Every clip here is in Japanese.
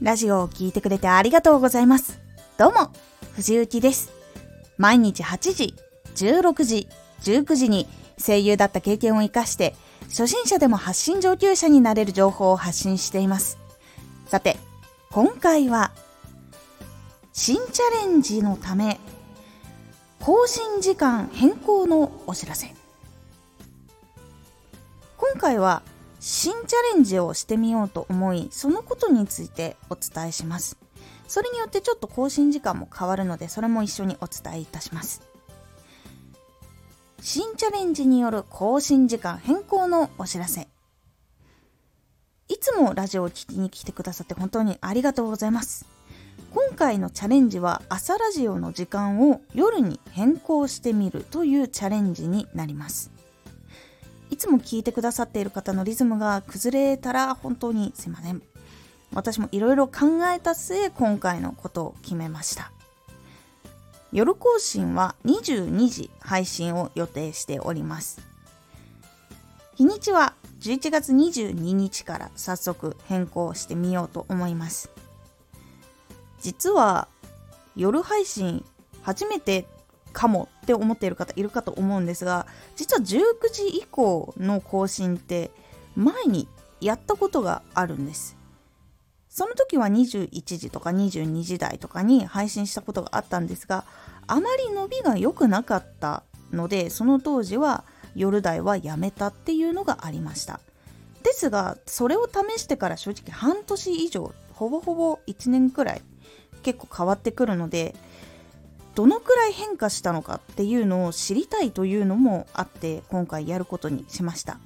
ラジオを聴いてくれてありがとうございます。どうも、藤幸です。毎日8時、16時、19時に声優だった経験を活かして、初心者でも発信上級者になれる情報を発信しています。さて、今回は、新チャレンジのため、更新時間変更のお知らせ。今回は新チャレンジをしてみようと思い、そのことについてお伝えします。それによってちょっと更新時間も変わるので、それも一緒にお伝えいたします。新チャレンジによる更新時間変更のお知らせ。いつもラジオを聴きに来てくださって本当にありがとうございます。今回のチャレンジは朝ラジオの時間を夜に変更してみるというチャレンジになります。いつも聞いてくださっている方のリズムが崩れたら本当にすいません。私もいろいろ考えた末、今回のことを決めました。夜更新は22時配信を予定しております。日にちは11月22日から早速変更してみようと思います。実は夜配信初めてかもって思っている方いるかと思うんですが実は19時以降の更新って前にやったことがあるんです。その時は21時とか22時台とかに配信したことがあったんですがあまり伸びが良くなかったのでその当時は夜台はやめたっていうのがありました。ですがそれを試してから正直半年以上ほぼほぼ1年くらい結構変わってくるのでどのくらい変化したのかっていうのを知りたいというのもあって今回やることにしました。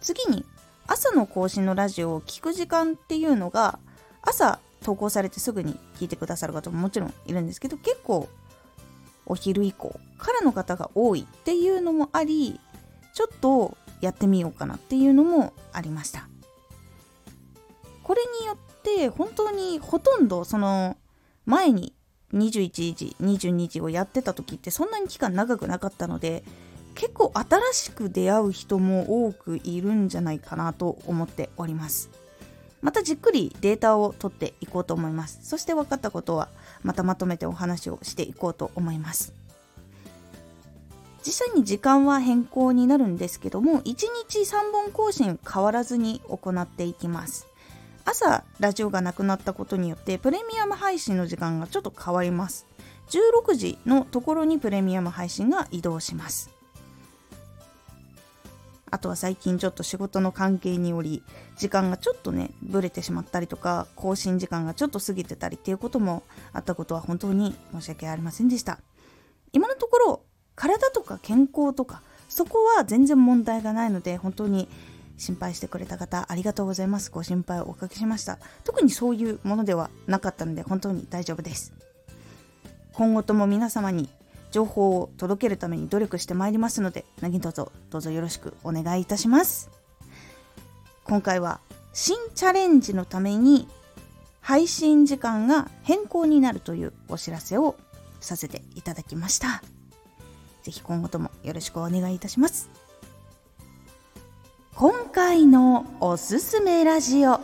次に朝の更新のラジオを聞く時間っていうのが朝投稿されてすぐに聞いてくださる方ももちろんいるんですけど結構お昼以降からの方が多いっていうのもありちょっとやってみようかなっていうのもありました。これによって本当にほとんどその前に21時22時をやってた時ってそんなに期間長くなかったので結構新しく出会う人も多くいるんじゃないかなと思っております。またじっくりデータを取っていこうと思います。そして分かったことはまたまとめてお話をしていこうと思います。実際に時間は変更になるんですけども1日3本更新変わらずに行っていきます。朝ラジオがなくなったことによってプレミアム配信の時間がちょっと変わります。16時のところにプレミアム配信が移動します。あとは最近ちょっと仕事の関係により時間がちょっとねブレてしまったりとか更新時間がちょっと過ぎてたりっていうこともあったことは本当に申し訳ありませんでした。今のところ体とか健康とかそこは全然問題がないので本当に心配してくれた方ありがとうございます。ご心配をおかけしました。特にそういうものではなかったので本当に大丈夫です。今後とも皆様に情報を届けるために努力してまいりますので何卒どうぞよろしくお願いいたします。今回は新チャレンジのために配信時間が変更になるというお知らせをさせていただきました。是非今後ともよろしくお願いいたします。今回のおすすめラジオ。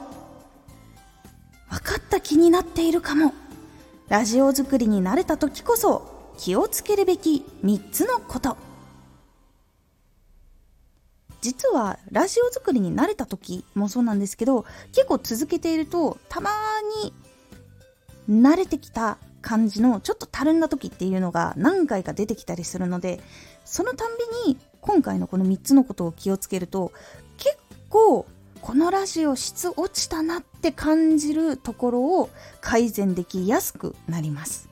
分かった気になっているかも。ラジオ作りに慣れた時こそ気をつけるべき3つのこと。実はラジオ作りに慣れた時もそうなんですけど結構続けているとたまに慣れてきた感じのちょっとたるんだ時っていうのが何回か出てきたりするのでそのたんびに今回のこの3つのことを気をつけると構このラジオ質落ちたなって感じるところを改善できやすくなります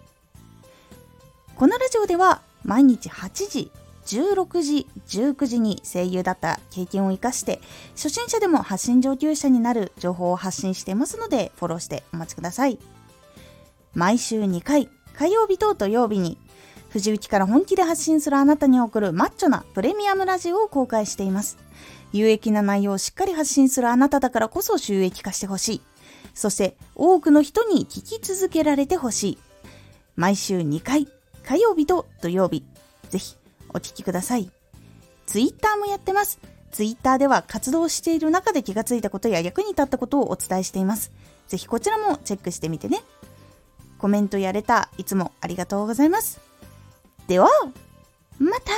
このラジオでは毎日8時16時19時に声優だった経験を生かして初心者でも発信上級者になる情報を発信していますのでフォローしてお待ちください毎週2回火曜日と土曜日に藤雪から本気で発信するあなたに送るマッチョなプレミアムラジオを公開しています。有益な内容をしっかり発信するあなただからこそ収益化してほしい。そして多くの人に聞き続けられてほしい。毎週2回、火曜日と土曜日、ぜひお聞きください。ツイッターもやってます。ツイッターでは活動している中で気がついたことや役に立ったことをお伝えしています。ぜひこちらもチェックしてみてね。コメントやれたいつもありがとうございます。では、また